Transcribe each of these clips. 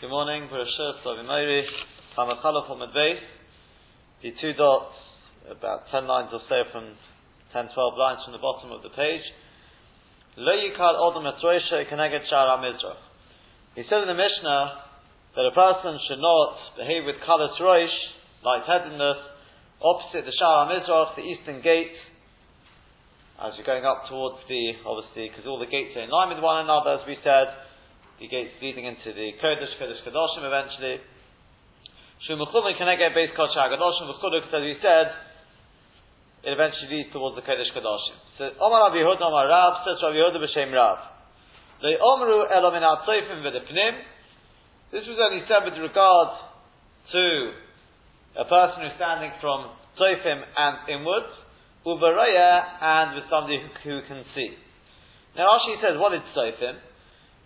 Good morning, Bereshit, Savimari, Hamachalaf on Medvei. The two dots, about 10 lines or so from 10, 12 lines from the bottom of the page. Lo yikal shara. He said in the Mishnah that a person should not behave with kalas roish, lightheadedness, opposite the shara mizrach, the eastern gate, as you're going up towards the, obviously, because all the gates are in line with one another, as we said, leading into the Kodesh, Kodesh Kadoshim eventually. Shumuchumim Keneged Beis Kodesh HaGadoshim V'chuduk, as we said, it eventually leads towards the Kodesh Kadoshim. So, Omar Rabbi Yehuda Omar Rav, says Rabbi Yehuda B'Shem Rav. They Omru Elo Min HaTzoifim V'Depnim. This was only said with regard to a person who's standing from Tzoifim and inwards, Uvaraya, and with somebody who, who can see. Now Rashi says, what is Tzoifim?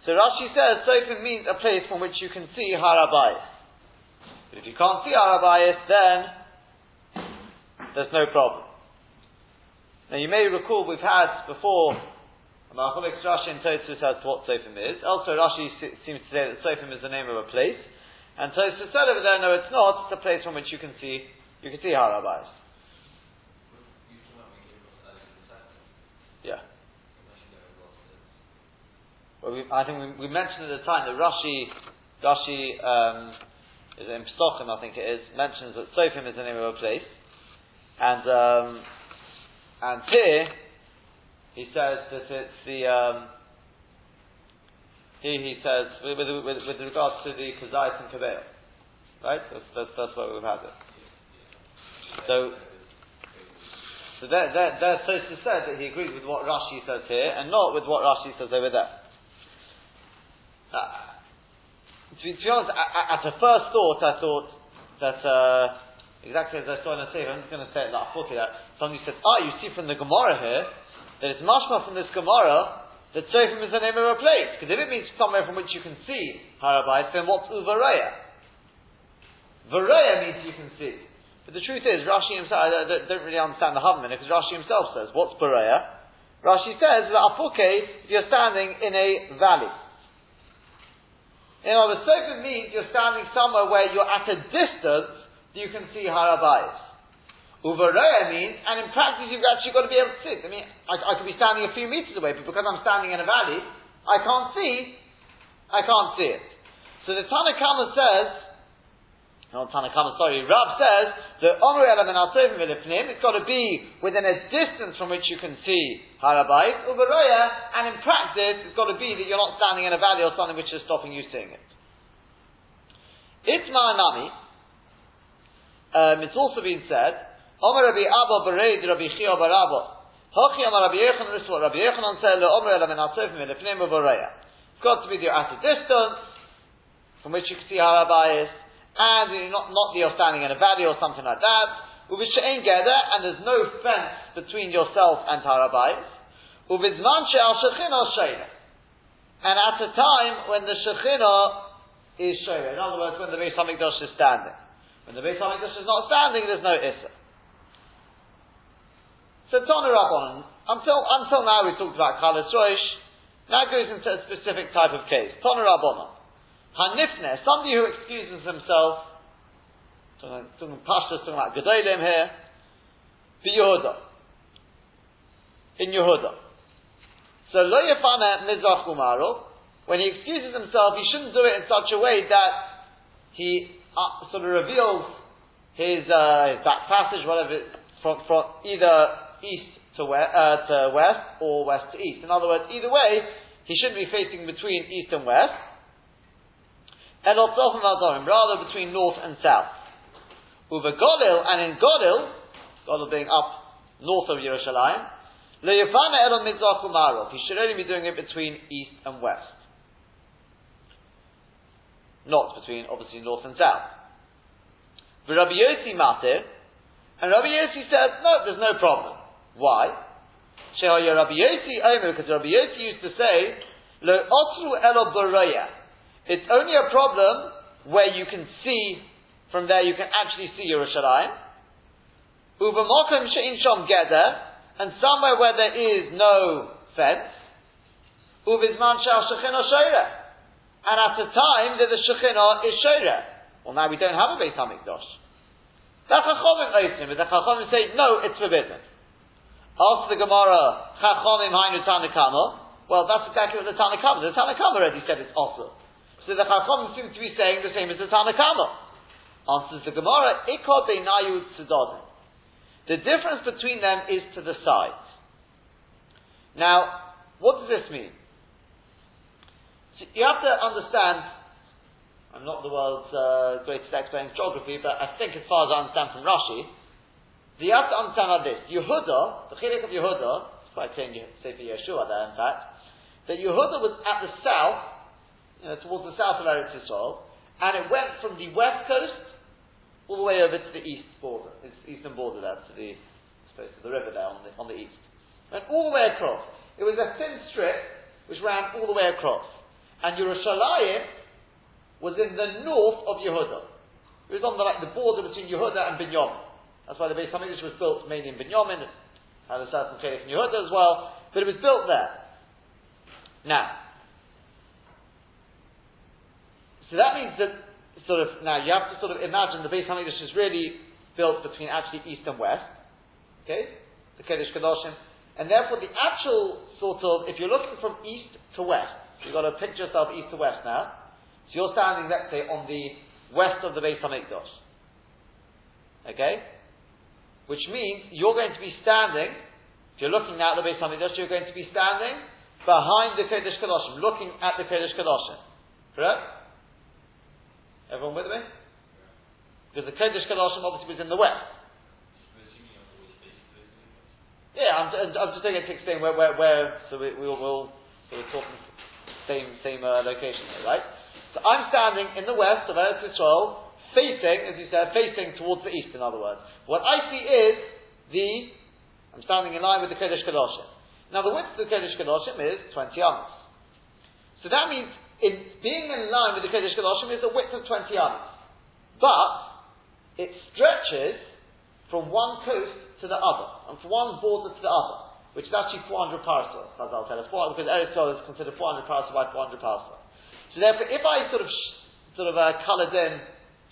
So Rashi says Sofim means a place from which you can see Harabayis. But if you can't see Harabayis, then there's no problem. Now you may recall we've had before Machalik Rashi and Tosfos as what Sofim is. Also Rashi seems to say that Sofim is the name of a place. And Tosfos said over there, no it's not, it's a place from which you can see you can see Harabayis. Yeah. Well, we, I think we, we, mentioned at the time that Rashi, Rashi um, is in Psochim, I think it is, mentions that Sofim is the name of a place, and um, and here he says that it's the um, here he says with, with, with, regards to the Kazait and Kabel, right? That's, that's, that's we've had it. So. So there, there, there, so said that he agrees with what Rashi says here, and not with what Rashi says over there. Uh, to, be, to, be, honest, at, at the first thought, I thought that uh, exactly as I saw in the Sefer, I'm just going to say it like that somebody said, "Ah, you see from the Gemara here that it's mashma from this Gemara that Sofim is the name of a place. Because if it means somewhere from which you can see Harabais, then what's Uvaraya? Varaya means you can see. But the truth is, Rashi himself, I don't, don't really understand the Havman because Rashi himself says, what's Baraya? Rashi says that Apuke, if you're standing in a valley. In other Sofim means you're standing somewhere where you're at a distance that you can see Harabayis. Uvaraya means, and in practice you've actually got to be able to see it. I mean, I, I could be standing a few meters away, but because I'm standing in a valley, I can't see, I can't see it. So the Tanakhama says, not Tanakhama, sorry, Rab says Omri Elam and Altovim it's got to be within a distance from which you can see Harabayit, Uvaraya, and in practice it's got to be that you're not standing in a valley or something which is stopping you seeing it. Itma Nami, um, it's also been said Omer Rabbi Abba Rabbi. Hochi Rabbi Rabbi Elefnim Uvareya. It's got to be at a distance, from which you can see Harabayis, and not, not you're standing in a valley or something like that. Uvishain Geder, and there's no fence between yourself and Harabayis. Uvizman She'al Shechina Sheina. And at a time when the Shechina is Sheina. In other words, when the Beis HaMikdash is standing. When the Beis HaMikdash is not standing, there's no Issa. So Tana Rabbanon, until, until now we talked about Chalas Roish, now it goes into a specific type of case. Tana Rabbanon. Hanifne, somebody who excuses himself, talking, talking talking about Gedolim here, be Yehuda. In Yehuda. So Lo Umaro, when he excuses himself, he shouldn't do it in such a way that he uh, sort of reveals his, uh, back passage, whatever, from, from either east to, west, uh, to west or west to east. In other words, either way, he shouldn't be facing between east and west. Rather between north and south. Uva Golil, and in Golil, Golil being up north of Yerushalayim, he should only be doing it between east and west. Not between, obviously, north and south. Rabbi Yossi Matir, and Rabbi Yossi said, no, there's no problem. Why? Shehaya Rabbi Yossi Omer, because Rabbi Yossi used to say, Lo otru elo. It's only a problem where you can see, from there you can actually see Yerushalayim. Uvamokim she'in shom geder, and somewhere where there is no fence. Uvizman shal shechina And at the time that the Shekhinah is Shoreh. Well, now we don't have a Beit HaMikdash. The Chachamim open, but the Chachamim say, no, it's forbidden. Ask the Gemara, Chachamim Hainu Tanakama. Well, that's exactly what the Tanakama, the Tanakama already said it's also. So the Chachamim seem to be saying the same as the Tanakama. Answers the Gemara, Ikod Beinayu Tzedodim. The difference between them is to the sides. Now, what does this mean? So you have to understand, I'm not the world's uh, greatest expert in geography, but I think as far as I understand from Rashi, you have to understand like this. Yehuda, the chilek of Yehuda, it's quite saying say for Yeshua there in fact, that Yehuda was at the south, know, towards the south of Eretz Yisrael, and it went from the west coast all the way over to the east border, its eastern border there, to the, I suppose, to the river there on the, on the east. Went all the way across. It was a thin strip which ran all the way across. And Yerushalayim was in the north of Yehuda. It was on the, like, the border between Yehuda and Binyamin. That's why the Beis Hamikdash was built mainly in Binyamin, had a certain case in Yehuda as well, but it was built there. Now, so that means that sort of now you have to sort of imagine the Beis Hamikdash is really built between actually east and west. Okay, the Kedesh Kedoshim, and therefore the actual sort of if you're looking from east to west, you've got to picture yourself east to west now. So you're standing, let's say, on the west of the Beis Hamikdash. Okay, which means you're going to be standing, if you're looking now at the Beis Hamikdash, you're going to be standing behind the Kodesh Kedoshim, looking at the Kodesh Kedoshim. Correct? Everyone with me? Because the Kodesh Kedoshim obviously was in the west. Yeah, I'm, I'm just going to explain where, where, where so we, we will, we'll, so we're talking same, same uh, location here, right? So I'm standing in the west of Eretz Yisrael, facing, as you said, facing towards the east, in other words. What I see is the, I'm standing in line with the Kodesh Kedoshim. Now the width of the Kodesh Kedoshim is 20 amas. So that means in being in line with the Kodesh Kedoshim is a width of 20 amas. But it stretches from one coast to the other, and from one border to the other, which is actually 400 parasol, as I'll tell us, because Eretz is considered 400 parasol by 400 parasol. So therefore, if I sort of, sort of uh, coloured in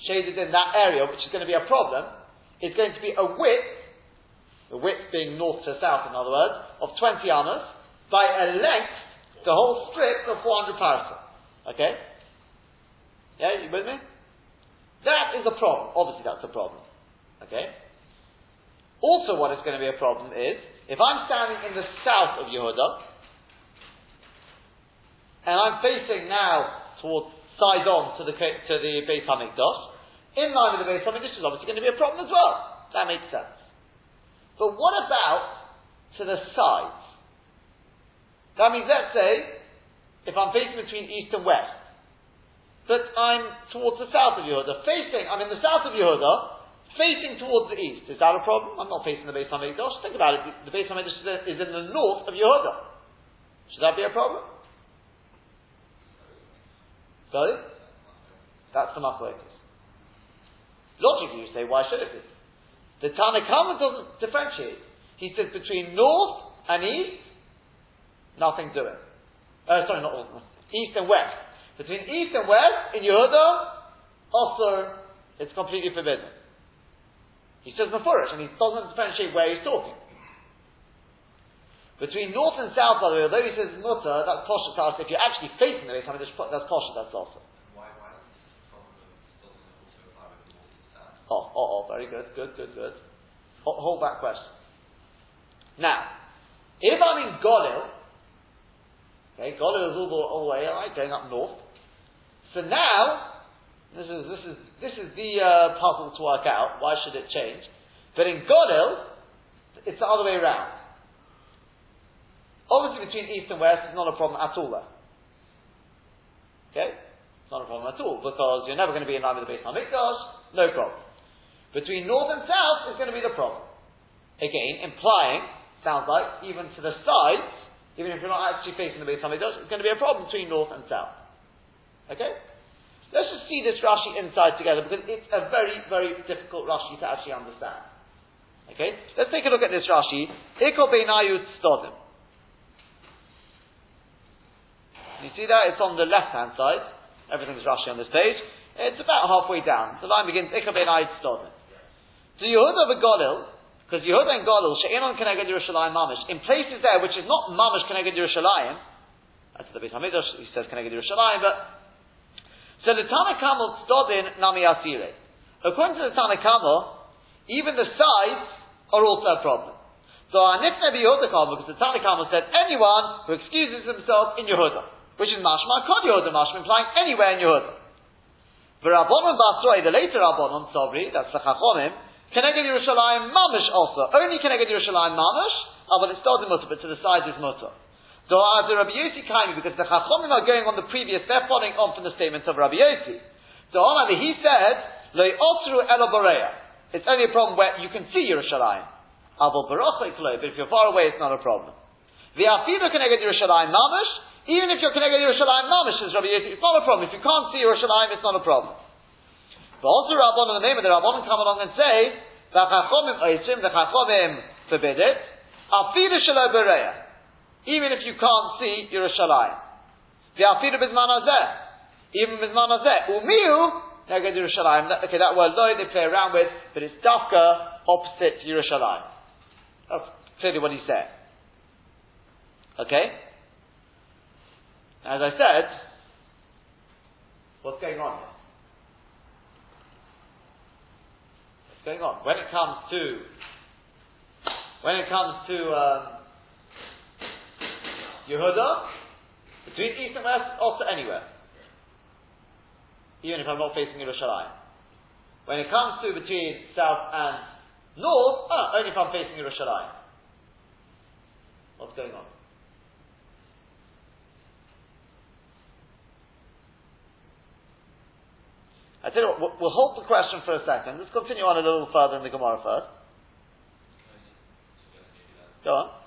shaded in that area, which is going to be a problem, is going to be a width, the width being north to south, in other words, of 20 amas, by a length, the whole strip of 400 parasol. Okay? Yeah, you with me? That is a problem. Obviously, that's a problem. Okay? Also, what is going to be a problem is, if I'm standing in the south of Yehuda, and I'm facing now towards side on to the to the Beit Hamikdash, in line with the something, this is obviously going to be a problem as well. That makes sense. But what about to the sides? That means, let's say, if I'm facing between east and west, but I'm towards the south of Yehuda, facing, I'm in the south of Yehuda, facing towards the east. Is that a problem? I'm not facing the Beis Hamikdash. Think about it. The Beis Hamikdash is in the north of Yehuda. Should that be a problem? Sorry? That's the machlokes. Logically, you say, why should it be? The Tanakhama doesn't differentiate. He says between north and east, nothing doing. Uh, sorry, not all. east and west. Between east and west, in Yehuda, also, it's completely forbidden. He says Mefurish, and he doesn't differentiate where he's talking. Between north and south, by the way, although he says mutter, that's posh if you're actually facing the way, that's posh, that's also. Oh, oh, oh, very good, good, good, good. Hold that question. Now, if I'm in Golil, okay, Golil is all the, all the way, right, going up north. So now, this is, this is, this is the uh, puzzle to work out. Why should it change? But in Golil, it's the other way around. Obviously, between east and west is not a problem at all. Okay? It's not a problem at all, because you're never going to be in line with the Beit HaMikdash, no problem. Between north and south is going to be the problem. Again, implying, sounds like, even to the sides, even if you're not actually facing the Beit Hamikdash, it's going to be a problem between north and south. Okay? Let's just see this Rashi inside together because it's a very, very difficult Rashi to actually understand. Okay? Let's take a look at this Rashi. Iko beinayut stodim. You see that? It's on the left hand side. Everything's Rashi on this page. It's about halfway down. The line begins, Ikka ben Ayd Stodin. So Yehuda v'Golil, because Yehuda and Golil, She'enon Keneged Yerushalayim Mamish, in places there which is not Mamish Keneged Yerushalayim, that's the Beit HaMikdash, he says Keneged Yerushalayim, but, so the Tana Kamel Stodin Nami Asire. According to the Tana Kamel, even the sides are also a problem. So Anifne Yehuda Kamel, because the Tana Kamel said, anyone who excuses himself in Yehuda, which is Mashma Kod Yehuda, Mashma implying anywhere in Yehuda. V'Rabbonon Basroi, the later Rabbonon, Sobri, that's the Chachomim, Keneged Yerushalayim Mamish also. Only can I Keneged Yerushalayim Mamish, but it's still the mutter, but to the side is mutter. So as the Rabbi Yossi Kaimi, because the Chachomim are going on the previous, they're following on from the statements of Rabbi Yossi. So on he said, Lo Otru Elo It's only a problem where you can see Yerushalayim. Abo Baroch but if you're far away, it's not a problem. The Afidu Keneged Yerushalayim Mamish, even if you're Keneged Yerushalayim Mamish, says Rabbi Yossi, it's not a problem. If you can't see Yerushalayim, it's not a problem. But also Rabban in the name of the Rabban come along and say, the Chachomim Oisim, the Chachomim forbid it, Afidu Shalom Bereya. Even if you can't see Yerushalayim. The Afidu Bizman Azeh. Even Bizman Azeh. Umiu, Neged Yerushalayim. Okay, that word loy they play around with, but it's Dafka opposite Yerushalayim. That's clearly what he said. Okay? As I said, what's going on here? Going on. When it comes to when it comes to um, Yehuda, between east and west, also anywhere, even if I'm not facing Yerushalayim. When it comes to between south and north, ah, only if I'm facing Yerushalayim. What's going on? I tell you what, we'll hold the question for a second. Let's continue on a little further in the Gemara first. Go on.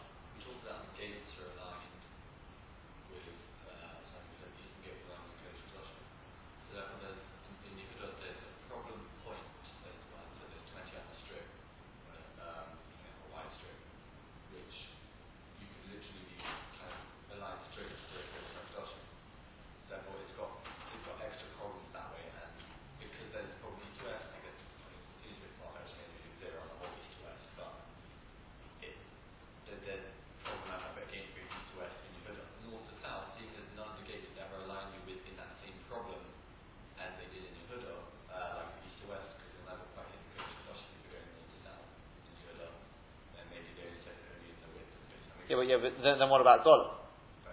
But, yeah, but then, then what about Gola?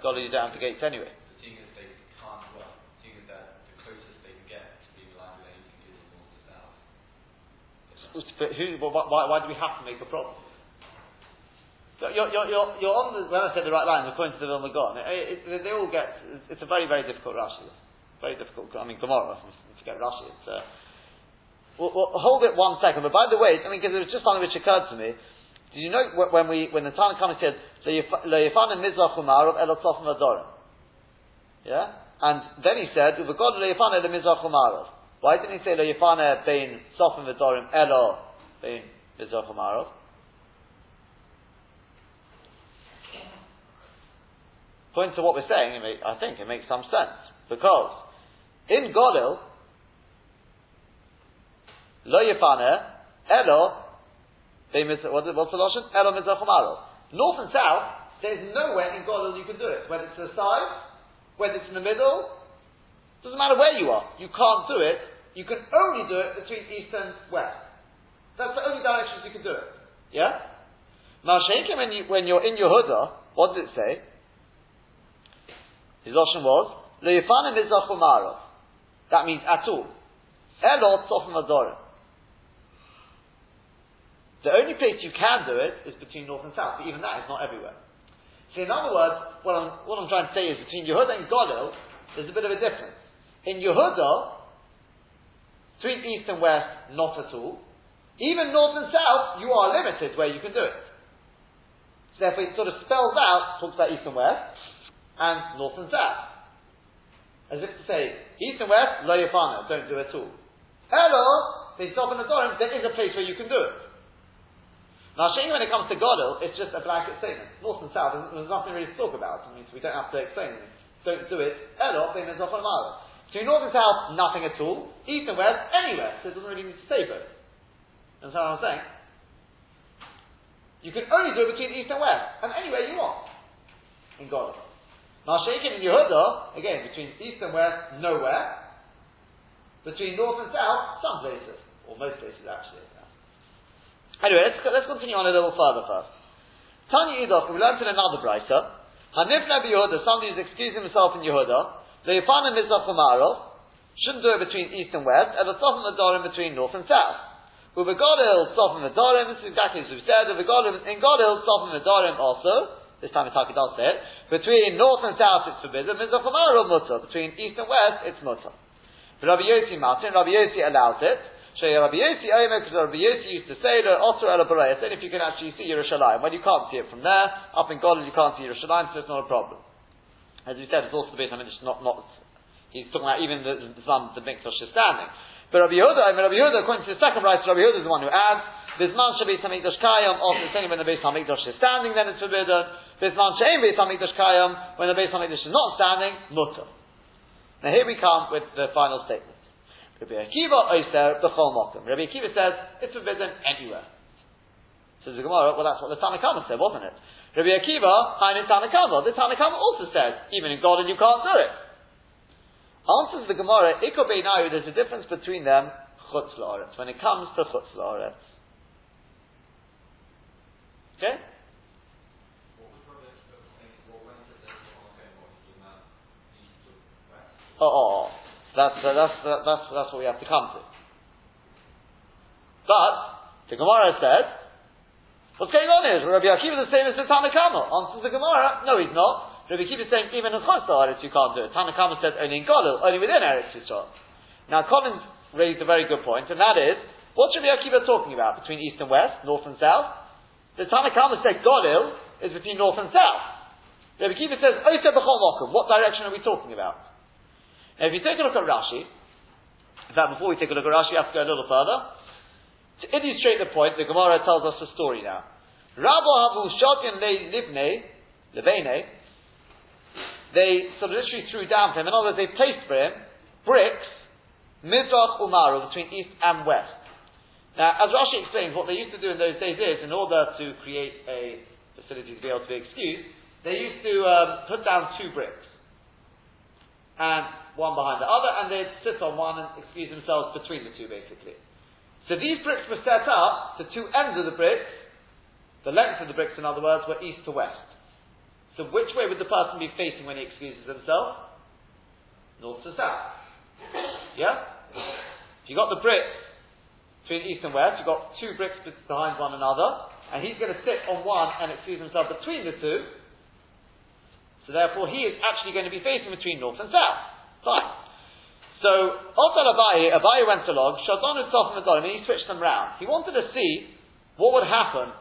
Gola, you don't have the gates anyway. The thing is, they can't work. The thing is that the closest they can get to being aligned with anything is north to south. But who, why, why do we have to make a problem? You're, you're, you're, you're on the, when I said the right line, according to the Vilna Gaon, it, it, they all get, it's a very, very difficult Rashi. Very difficult, I mean, Gemara, forget Rashi. It's, uh, we'll, we'll hold it one second, but by the way, I mean, because it was just something which occurred to me, did you know when we when the Tanakh said Yeah, and then he said uvegod lo yifana the mizrach umarov. Why didn't he say lo yifana eh, bein sofim adorim elo bein mizrach umarov? According to what we're saying, I think it makes some sense because in Godel lo yifana eh, elo what's the lotion? Elo North and south, there's nowhere in Godel you can do it. Whether it's to the side, whether it's in the middle, doesn't matter where you are. You can't do it. You can only do it between east and west. That's the only directions you can do it. Yeah? Now, Sheikim, when, you, when you're in Yehuda, what does it say? His option was, Le'yifana mizrach That means at all. Elo tzofim adorim. The only place you can do it is between north and south, but even that is not everywhere. So in other words, what I'm, what I'm trying to say is between Yehuda and Godel, there's a bit of a difference. In Yehuda, between east and west, not at all. Even north and south, you are limited where you can do it. So therefore it sort of spells out, talks about east and west, and north and south. As if to say, east and west, lo yafana, don't do it at all. Hello, they stop in the there is a place where you can do it. Now, Shani, when it comes to Godel, it's just a blanket statement. North and south, there's, nothing really to talk about. I mean, we don't have to explain it. Don't do it. Elo, Between north and south, nothing at all. East and west, anywhere. So it doesn't really need to say both. Understand what I'm saying? You can only do it between east and west, and anywhere you want. In God. Now shaking in Yehuda, again, between east and west, nowhere. Between north and south, some places. Or most places actually. Anyway, let's, let's continue on a little further first. Tanya Idoch, we learned in another brisa. Hanifna Yehuda, somebody who's excusing himself in Yehuda. The Yifana Mizrach shouldn't do it between east and west, and the Tzofim Adorim between north and south. Ubegodil Tzofim Adorim, this is exactly as we've said, Ubegodil, in Godil Tzofim Adorim also, this time it's say it, between north and south it's forbidden, Mizrach Mutter, between east and west it's Mutter. Rabbi Yossi Martin, Rabbi Yossi allows it, Rabbi Yossi because Rabbi Yossi used to say the Otter El Barayas, and if you can actually see Yerushalayim, when you can't see it from there, up in Godel you can't see Yerushalayim, so it's not a problem. As we said, it's also the Beit Hamidrash, not, not, he's talking about even the, the, the, the Mikdash is standing. But Rabbi Yehuda, I mean, Rabbi Yehuda, according to the second right, Rabbi Yehuda is the one who adds, Bisman Shabbat Hamikdash Kayam, also it's only when the Beit Hamikdash is standing, then it's forbidden. Bisman Shein Beit Hamikdash Kayam, when the Beit Hamikdash is not standing, mutter. Now here we come with the final statement. Rabbi Akiva Oiser B'chol Mokum. Rabbi Akiva says it's forbidden anywhere. Says the Gemara, well that's what the Tanakhama said, wasn't it? Rabbi Akiva, I'm in Tanakhama. The Tanakhama also says, even in God and you can't do it. Answers the Gemara, Iko Beinayu, there's a difference between them, Chutz La'aretz, when it comes to Chutz La'aretz. Okay? Oh, oh, oh. That's, uh, that's, uh, that's, that's what we have to come to. But, the Gemara said, what's going on here? Rabbi Akiva is the same as the Tanakama. Answers the Gemara, no he's not. Rabbi Akiva is saying even in Chutz you can't do it. Tanakama said only in Golil, only within Eretz Yisrael. Now Collins raised a very good point, and that is, what's Rabbi Akiva talking about between east and west, north and south? The Tanakama said Golil is between north and south. Rabbi Akiva says, what direction are we talking about? If you take a look at Rashi, in fact, before we take a look at Rashi, we have to go a little further. To illustrate the point, the Gemara tells us a story now. Rabba Havu Shotyan Livne, they sort of literally threw down for him. In other words, they placed for him bricks, Mizrach Umaru, between east and west. Now, as Rashi explains, what they used to do in those days is, in order to create a facility to be able to be excused, they used to um, put down two bricks. And one behind the other, and they'd sit on one and excuse themselves between the two, basically. So these bricks were set up, the two ends of the bricks, the length of the bricks, in other words, were east to west. So which way would the person be facing when he excuses himself? North to south. Yeah? If you got the bricks between east and west, you've got two bricks behind one another, and he's going to sit on one and excuse himself between the two. So therefore, he is actually going to be facing between north and south. Fine. So, Otal Abaye, Abaye went along, Shadonu Tzof and he switched them round. He wanted to see what would happen.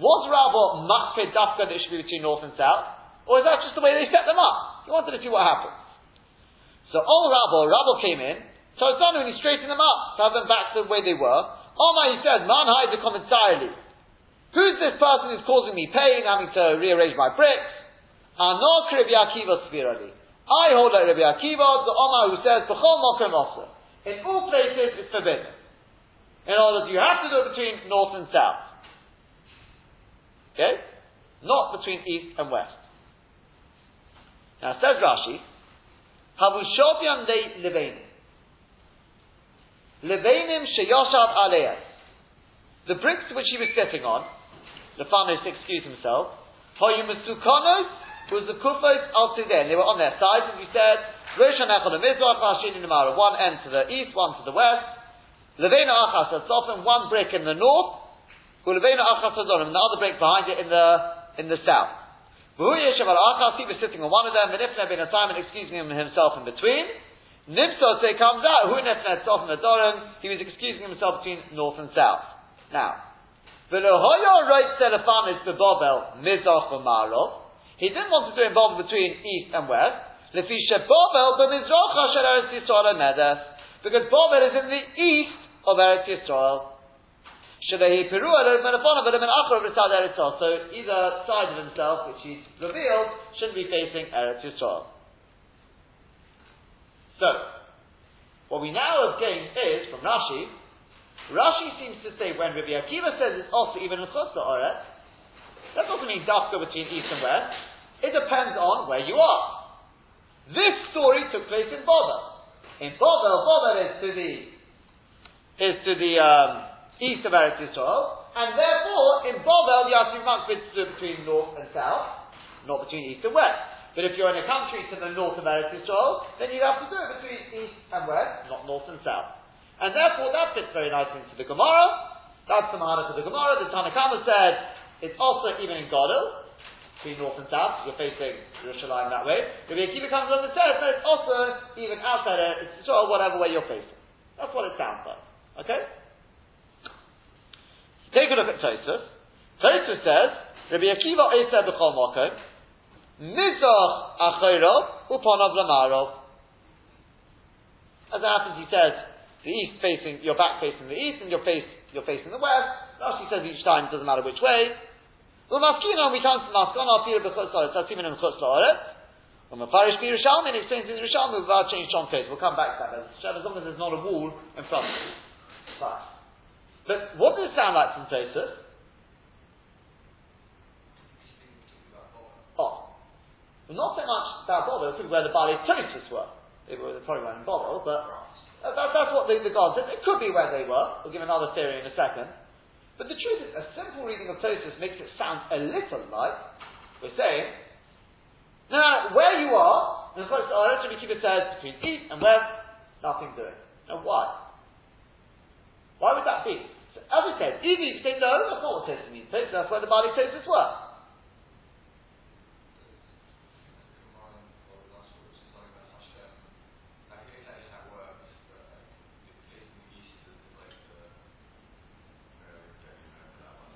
Was Rabba Makfed Dafka that it should be between north and south? Or is that just the way they set them up? He wanted to see what happens. So, old Rabba, Rabba came in, Shadonu and he straightened them up to have them back to the way they were. Omar, he said, Man hide the. Who's this person who's causing me pain, having to rearrange my bricks? Anok Rabbi Akiva Svirali. I hold like Rabbi Akiva, the Omar who says, B'chol mokem also. In all places, it's forbidden. In other words, you have to do it between north and south. Okay? Not between east and west. Now, says Rashi, Havushovyam de Levenim. Levenim sheyoshav aleyas. The bricks which he was sitting on, the farmer excused himself, Hoyumusukonos was the kufos al then. They were on their sides, as we said. Rosh Hanechon and Mizrach, Mashin and one end to the east, one to the west. Levena Achas often one brick in the north. Levena Achas and the other brick behind it in the in the south. He was sitting on one of them, V'nifne ben Asimon excusing him himself in between. Nimsos, it comes out, Hu Nifne Tzof and he was excusing himself between north and south. Now, V'lohoyo right the Bobel, Mizrach Umarov. He didn't want to do involved between east and west. Because Bovel is in the east of Eretz Yisrael. So either side of himself, which he's revealed, shouldn't be facing Eretz Yisrael. So, What we now have gained is, from Rashi, Rashi seems to say when Rabbi Akiva says it's also even in Chutz Oretz, that doesn't mean dafka between east and west. It depends on where you are. This story took place in Bovel. In Bovel, Bovel is to the is to the um, east of Eretz Yisrael, and therefore in Bovel you have to be between north and south, not between east and west. But if you're in a country to the north of Eretz Yisrael, then you have to do it between east and west, not north and south. And therefore that fits very nicely into the Gemara. That's the Mahana of the Gemara. The Tanakhama said it's also even in Godel, between north and south, you're facing Yerushalayim that way. Rabbi Akiva comes along and says, no, it's also even outside it, it's sort of whatever way you're facing. That's what it sounds like. Okay? Take a look at Tosfos. Tosfos says, Rabbi Akiva Eser B'chol Mokom, Mizrach Achayrov, Upanov Lamarov. As it happens, he says, the east facing, your back facing the east, and your face, you're facing the west. Rashi says each time, it doesn't matter which way. U'mafkina, we come to Maskana, Pira B'chutz La'aretz, that's even in Chutz La'aretz. U'mafarish Pi Rishalmi, and explains in Rishalmi without uh, changing John case. We'll come back to that. As long as there's not a wall in front of you. Fine. But what does it sound like from Tosfos? Oh. Well, not so much about Bobo, it's where the Bali Tosfos were. They were probably weren't in Bobo, but uh, that, that's what the, the God said. It could be where they were. We'll give another theory in a second. But the truth is, a simple reading of Tosfos makes it sound a little like we're saying, now where you are, and of course, our Rabbi Kiva says between east and west, nothing doing. Now why? Why would that be? So, as we said, even if you say no, that's not what Tosfos means. Tosfos, that's where the Bali Tosfos were.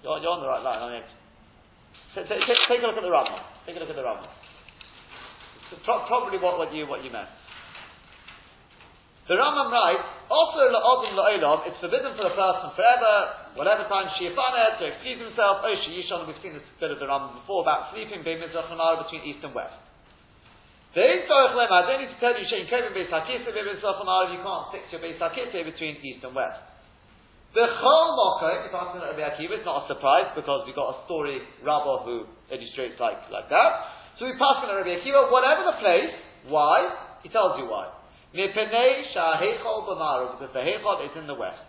You're, you're on the right line, aren't you? Take, take, take a look at the Rambam. Take a look at the Rambam. It's pro- probably what, what you what you meant. The Rambam writes, also la'odim la'olam, it's forbidden for a person forever, whatever time shiafana, to excuse himself, oh she yishon, we've seen this bit of the Rambam before, about sleeping b'mizrach between east and west. The I don't need to tell you, Shein Kevin Beis Hakise b'mizrach you can't fix your Beis Hakise between east and west. The Mokom, if I'm Rabbi Akiva, it's not a surprise because we've got a story Rabbah who illustrates like, like that. So we pass on Rabbi Akiva, whatever the place, why? He tells you why. Because the Heichol is in the west.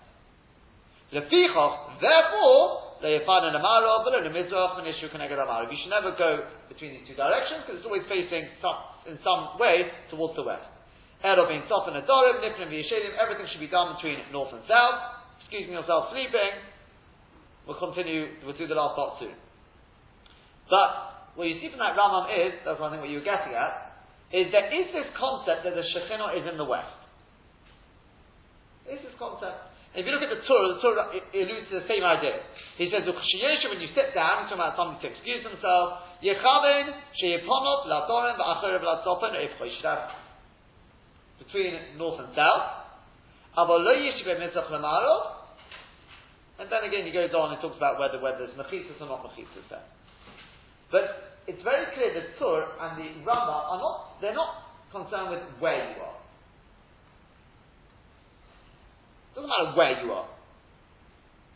Lefichoch, therefore, they find an Amaro, but in Mizrach, and Ishu Keneged Amaro. You should never go between these two directions because it's always facing some, in some way towards the west. And everything should be done between north and south excusing yourself sleeping, we'll continue, we'll do the last part soon. But what you see from that Rambam is, that's I think what you were getting at, is there is this concept that the Shekhinah is in the west. There is this concept. And if you look at the Tur, the Tur alludes to the same idea. He says, when you sit down, talking about somebody to excuse have between north and south. And then again, he goes on and talks about whether, whether there's mechitzas or not mechitzas there. But it's very clear that Tur and the Rama are not, they're not concerned with where you are. It doesn't matter where you are.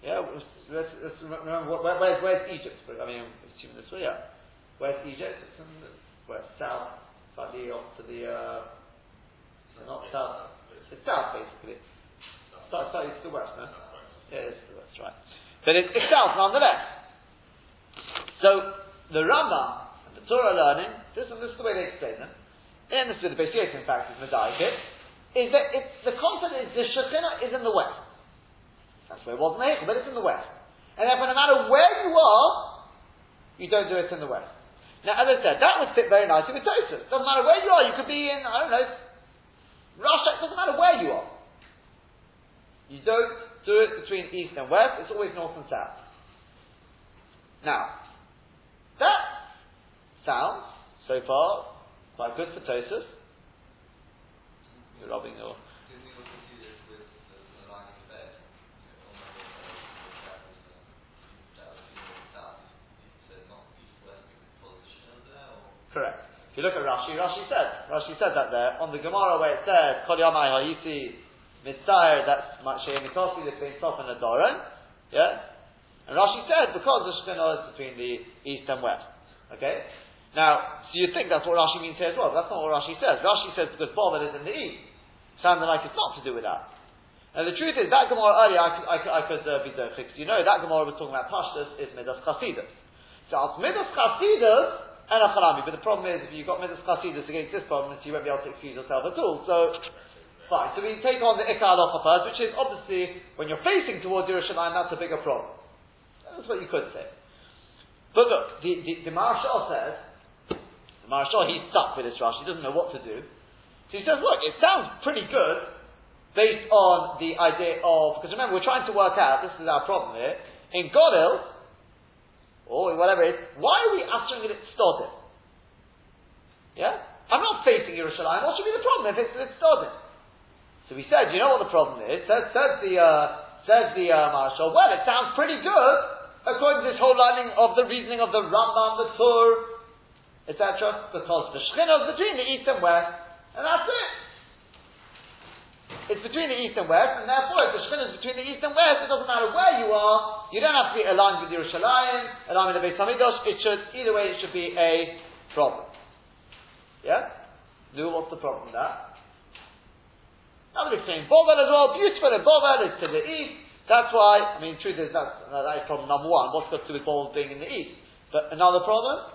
Yeah, let's, let's remember, where, where's, where's Egypt? I mean, assuming this way, yeah. Where's Egypt? It's in the, where, south, slightly off to the, uh, not south, it's south basically. Slightly to the west, no? Yeah, that's right. But it, self nonetheless. So the Rama and the Tur learning, this, this is the way they explain them, and this is the Beis in fact, is Medayikit, is that it's, the concept is the Shekhinah is in the west. That's where it was in the but it's in the west. And therefore, no matter where you are, you don't do it in the west. Now, as I said, that would fit very nicely with Tosfos. Doesn't matter where you are, you could be in, I don't know, Russia, it doesn't matter where you are. You don't do it between east and west, it's always north and south. Now, that sounds, so far, quite good for Tosfos. You're robbing your. Correct. If you look at Rashi, Rashi said, Rashi said that there on the Gemara where it says, "Kol Yamai Hayiti Mitzayir, that's Makshay Mitosi, that's being Sof and Adoran. Yeah? And Rashi says because the Shekhinah is between the east and west. Okay? Now, so you think that's what Rashi means here as well, that's not what Rashi says. Rashi says because Bovel is in the east. Sounding like it's not to do with that. Now the truth is, that Gemara earlier, I could, I could, I could uh, be fixed. You know, that Gemara was talking about Pashtas is Midas Chasidus. So it's Midas Chasidus and a Charami. But the problem is, if you've got Midas Chasidus against this problem, you won't be able to excuse yourself at all. So, fine. So we take on the Ikar first, which is obviously, when you're facing towards Yerushalayim, that's a bigger problem. That's what you could say. But look, the, the, the Maharshal says, the Maharshal, he's stuck with this Rashi, he doesn't know what to do. So he says, look, it sounds pretty good based on the idea of, because remember, we're trying to work out, this is our problem here, in Godil, or whatever it is, why are we answering it Stodim? Yeah? I'm not facing Yerushalayim, what should be the problem if it's Stodim? So we said, you know what the problem is? Says, says the, uh, says the uh, Maharshal, well, it sounds pretty good, according to this whole lining of the reasoning of the Rambam, the Tur, etc., because the Shekhinah is between the east and west, and that's it. It's between the east and west, and therefore, if the Shekhinah is between the east and west, it doesn't matter where you are, you don't have to be aligned with Yerushalayim, aligned with the Beit HaMikdash, it should, either way, it should be a problem. Yeah? Do what's the problem that? Now they're saying Bovel as well, beautiful, and Bovel is to the east, that's why, I mean, truth is, that's, that is problem number one. What's got to do with balls being in the east? But another problem?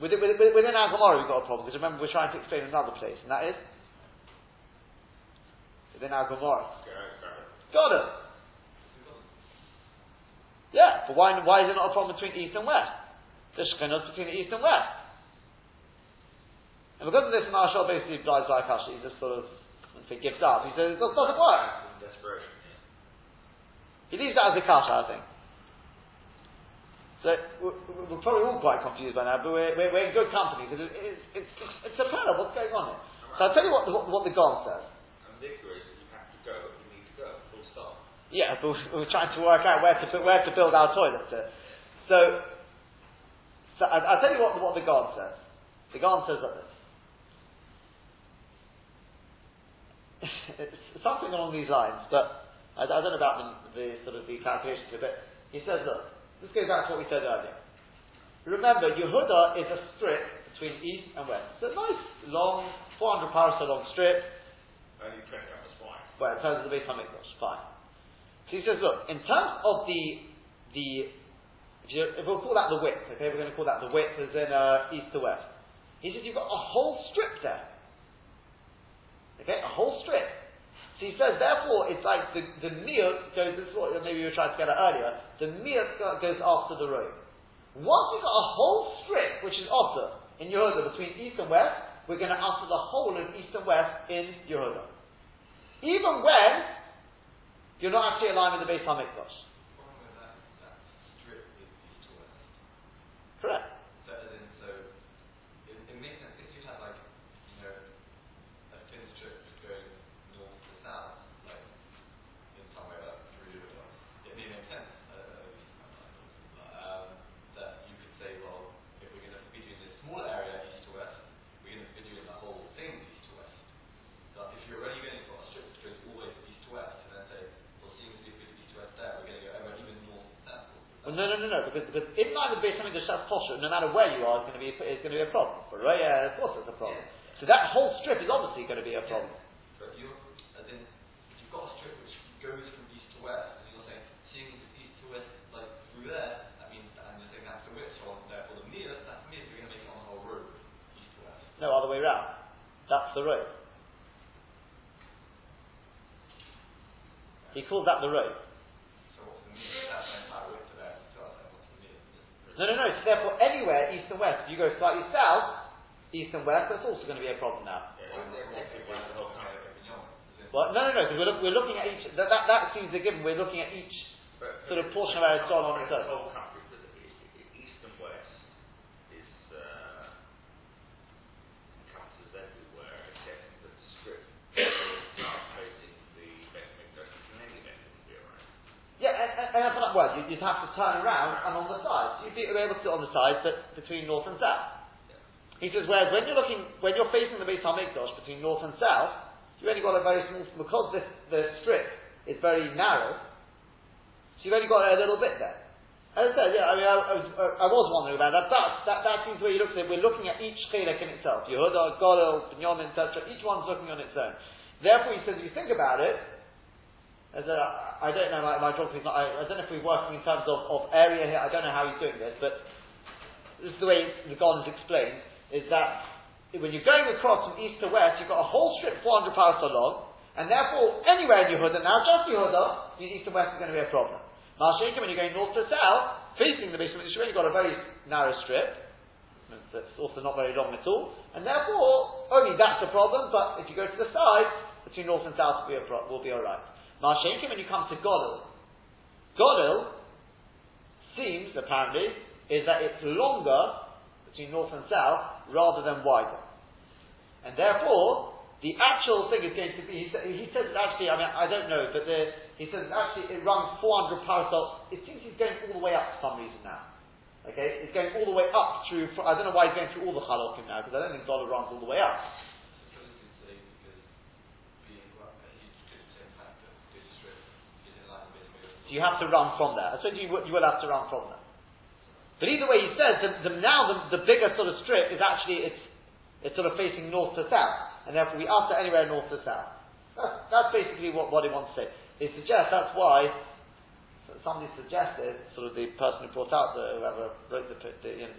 Within, within, within our Gemara, we've got a problem because remember we're trying to explain another place, and that is within our Gemara. Got it. Yeah, but why, why is it not a problem between east and west? The Shekhinah between the east and west. And because of this, Maharshal basically dies like Kasha. He just sort of, say, gives up. He says, it doesn't work. He leaves that as a Kasha, I think. So we're, we're, probably all quite confused by now, but we're, we're, we're in good company because it, it's, it's, it's a what's going on here. So I'll tell you what the, what, what the God says. And the is you have to go. You need to go. Full stop. Yeah, but we're trying to work out where to where to build our toilet. So, so I'll tell you what, what the God says. The God says like this. it's something along these lines, but I, I don't know about the, the, sort of the calculations here, but he says, look, let's go back to what we said earlier. Remember, Yehuda is a strip between east and west. It's a nice, long, 400 parasol long strip. And you print out the spine. Well, in terms of the Beit HaMikdash, fine. So he says, look, in terms of the, the if, you, if we'll call that the width, okay, we're going to call that the width as in uh, east to west. He says you've got a whole strip there. Okay, a whole strip. So he says, therefore, it's like the, the miyut goes, this is what maybe you were trying to get at earlier, the miyut goes after the road. Once you've got a whole strip, which is after, in Yehuda, between east and west, we're going to answer the whole of east and west in Yehuda. Even when you're not actually aligned with the base HaMikdash. Correct. Well, no, no, no, no, because, because in line with something that that's posher, no matter where you are, it's going to be, it's going to be a problem. Right, yeah, of course it's a problem. Yeah. So that whole strip is obviously going to be a problem. Yeah. But you're, as in, if you've got a strip which goes from east to west, and you're saying, seeing east to west, like through there, that means, and you're saying that's the width, so therefore the near, that's near, you're going to make it on the whole road, east to west. No, other way around. That's the road. He calls that the road. No, no, no. So therefore, anywhere east and west, if you go slightly south, east and west, that's also going to be a problem now. Well, no, no, no, because we're, look, we're looking at each, that, that, that seems a given, we're looking at each sort of portion of Eretz Yisrael on its own. And that's not well, you'd, have to turn around and on the sides. You'd be able to sit on the sides, but between north and south. He says, whereas when you're looking, when you're facing the Beit HaMikdash between north and south, you've only got a very small, because this, the strip is very narrow, so you've only got a little bit there. As I said, yeah, I mean, I, I, was, I was wondering about that, but that, that seems where you look at it. We're looking at each chilek in itself. Yehuda, Godel, Binyamin, etc. Each one's looking on its own. Therefore, he says, if you think about it, as a, I don't know, my, my not, I, I, don't know if we're working in terms of, of area here, I don't know how he's doing this, but this is the way the is explained is that when you're going across from east to west, you've got a whole strip 400 parasol long, and therefore anywhere in Yehuda, now just Yehuda, east and west is going to be a problem. Mashayim, when you're going north to south, facing the basement, you've really got a very narrow strip, that's also not very long at all, and therefore only that's a problem, but if you go to the side, between north and south will be, pro- will be alright. Mashayim, when you come to Godel, Godel seems, apparently, is that it's longer between north and south rather than wider. And therefore, the actual thing is going to be, he, sa- he says actually, I mean, I don't know, but the, he says actually it runs 400 parasols. It seems he's going all the way up for some reason now. Okay, it's going all the way up through, I don't know why he's going through all the halakim now, because I don't think dollar runs all the way up. You have to run from there? I suppose you, you will have to run from there. But either way, he says that the, now the, the bigger sort of strip is actually it's it's sort of facing north to south, and therefore we utter anywhere north to south. That's, that's basically what, what he wants to say. He suggests that's why somebody suggested, sort of the person who brought out the whoever wrote the, the you know,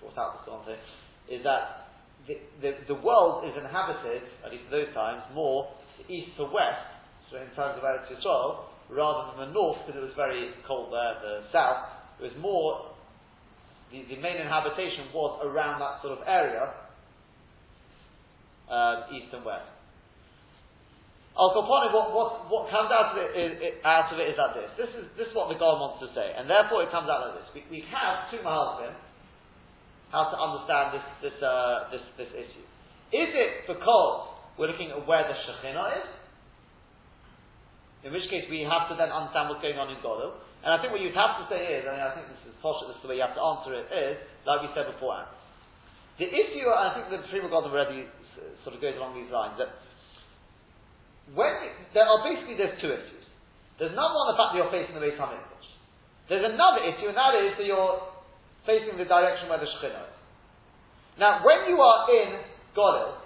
brought out the song thing, is that the, the, the world is inhabited, at least those times, more east to west, so in terms of Eretz Yisrael, rather than the north, because it was very cold there, the south, it was more the, the main inhabitation was around that sort of area, um, east and west. Al what, what, what comes out of it is, it, out of it is like this. This is, this is what the God wants to say, and therefore it comes out like this. We, we have two mahalchim, how to understand this, this, uh, this, this issue. Is it because we're looking at where the Shekhinah is? In which case we have to then understand what's going on in Godel. And I think what you'd have to say is, I mean, I think this is posh, this is the way you have to answer it, is, like we said beforehand. The issue, I think the Prima God already sort of goes along these lines, that when, there are basically, there's two issues. There's number one, the fact that you're facing the Beis HaMikdash. There's another issue, and that is that you're facing the direction where the Shekhinah is. Now, when you are in Godel,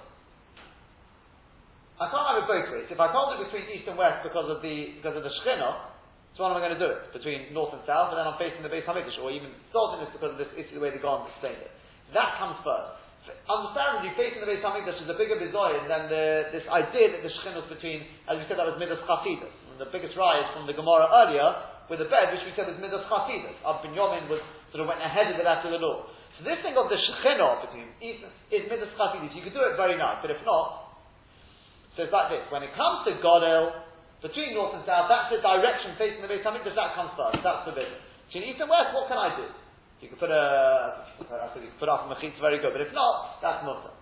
I can't have it both ways. If I can't do it between east and west because of the because of the Shekhinah, so what am I going to do it? Between north and south, and then I'm facing the Beis Hamikdash, or even starting this because of this issue, the way the Garden explained it. That comes first. Understandably, facing the Beis Hamikdash is a bigger bizoyin than the, this idea that the Shechin was between, as we said, that was Midas Chasidus. And the biggest rise from the Gemara earlier with the bed, which we said was Midas Chasidus. Ab Binyamin was sort of went ahead of it after the law. So this thing of the Shechinah between is, is Midas Chasidus. You could do it very nice, but if not, so it's like this. When it comes to Godel, between north and south, that's the direction facing the Beis Hamikdash, that comes first. That's the business. Between east and west, what can I do? You can put a, I said you can put up a mechitza very good, but if not, that's mutter.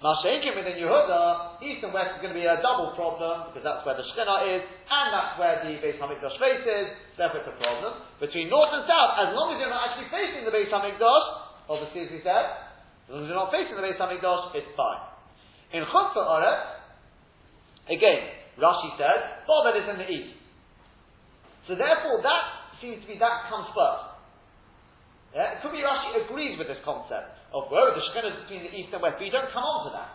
Mashaykim within Yehuda, east and west is going to be a double problem, because that's where the Shekhinah is, and that's where the Beis Hamikdash faces, therefore it's a problem. Between north and south, as long as you're not actually facing the Beis Hamikdash, obviously as we said, as long as you're not facing the Beis Hamikdash, it's fine. In Chutz again, Rashi says, Bothered is in the east. So therefore, that seems to be, that comes first. Yeah? It could be Rashi agrees with this concept of where the Shekhinah is between the east and west, but you don't come on to that.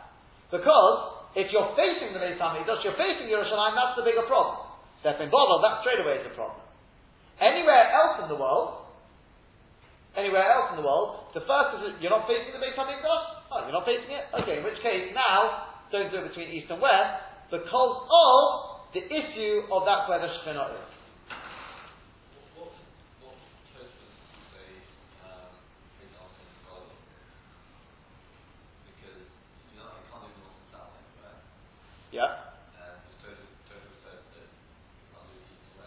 Because if you're facing the Beis Hamikdash, you're facing Yerushalayim, that's the bigger problem. Therefore, in Babel, that straight away is a problem. Anywhere else in the world, anywhere else in the world, the first is you're not facing the Beis Hamikdash. Oh, you're not facing it. Okay, in which case now don't do it between east and west because of the issue of that where the Shekhinah is. Yeah.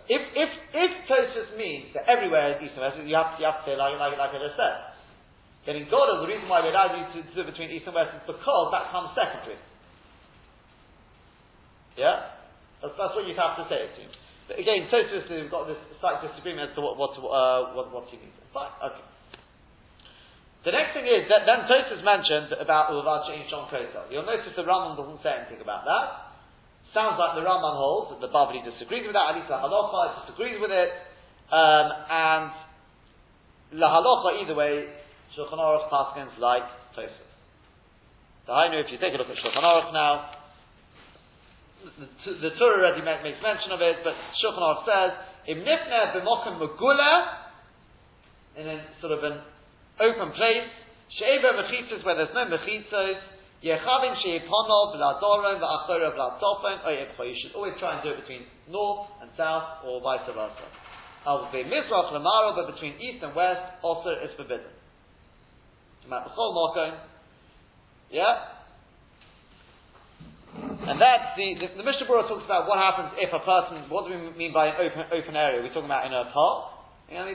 If if if Tosfos means that everywhere is east and west, you have to, you have to say like like like I just said. Then in God, the reason why we allow you to do between east and west is because that comes secondary. Yeah? That's, that's what you have to say, it seems. But again, Tosfos, we've got this slight disagreement as to what, what, uh, what, what he means. Fine, okay. The next thing is that then Tosfos mentioned about Uvad Shein Shon Kosel. You'll notice the Rambam doesn't say anything about that. Sounds like the Rambam holds that the Bavli disagrees with that. At least the Halacha disagrees with it, um, and the Halacha either way, Shulchan Aruch Paskins like Tosfos. So I know if you take a look at Shulchan Aruch now, the, the, Torah already makes mention of it, but Shulchan Aruch says, "Im nifne b'mokem megula," in a sort of an open place, she'eva mechitzos where there's no mechitzos, yechavin she'iponov v'ladoron v'achorov v'latofon, or oh, you should always try and do it between north and south, or vice versa. Al mizrach lemaro, but between east and west, also is forbidden. Yeah? And that's the, the, the Mishnah Berurah talks about what happens if a person, what do we mean by an open, open area? We're talking about in a park. You know,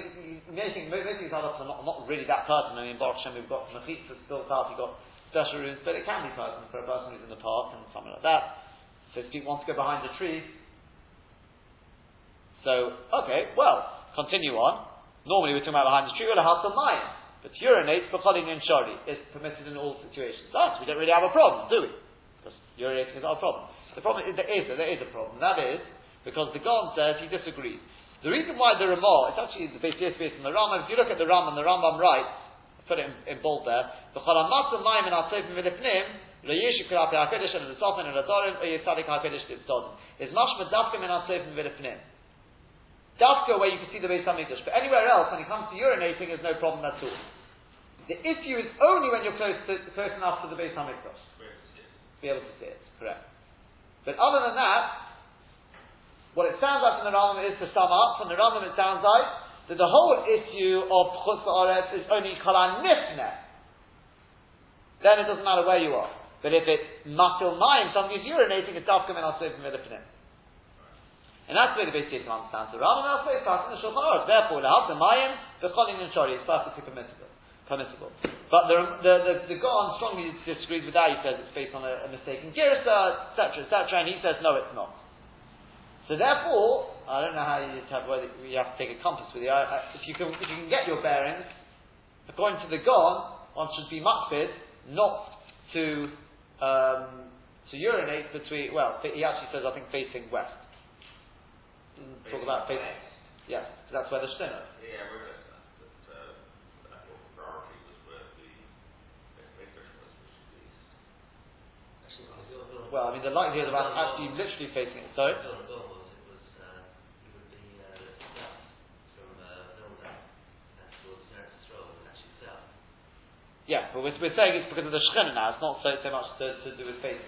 many things, most things are not, not really that person. I mean, Baruch we've got mechitzas built up, you've got special rooms, but it can be personal for a person who's in the park and something like that. So if people want to go behind the tree. So, okay, well, continue on. Normally we're talking about behind the tree, we'll have some mine. But urinate, b'cholin and shari, is permitted in all situations. Thus, we don't really have a problem, do we? Urinating is a problem. The problem is there is, there is a problem. That is because the Gon says he disagrees. The reason why the Ramah, it's actually the base based on the Rambam. If you look at the Rambam, the Rambam writes, put it in, in bold there, the Chalamatzu Maim and the Sofen and the Dorim, or Yisadik HaKadosh Tzodin. Is Mashma Dafka in Atzevim Vilipnim. Dafka where you can see the Beis Hamikdash, but anywhere else, when it comes to urinating, there's no problem at all. The issue is only when you're close, to, close enough to the Beis Hamikdash be able to see it. Correct. But other than that, what it sounds like from the Rambam is to sum up, from the Rambam it sounds like that the whole issue of Chutz is only Kalan Nifne. Then it doesn't matter where you are. But if it's Matil Mayim, somebody's urinating, it's Dafka Men Asif Milifnim. And that's where the base case understands the Rambam, that's the way it's passing the Shulchan. Therefore, the Mayim, the Cholin and Shori, is perfectly permissible permissible. But the, the, the, the Gaon strongly disagrees with that. He says it's based on a, a mistaken girsa, etc., etc., and he says no, it's not. So therefore, I don't know how you have, whether you have to take a compass with you. I, I, if you can, if you can get your bearings, according to the Gaon, one should be makbid not to um, to urinate between. Well, he actually says I think facing west. Talk about facing. Yes, that's where the shtin is. Yeah, well. I mean, the likelihood of us actually literally facing it. Sorry? Yeah, but we're, we're saying it's because of the Shekhinah now, it's not so, so much to, to do with facing.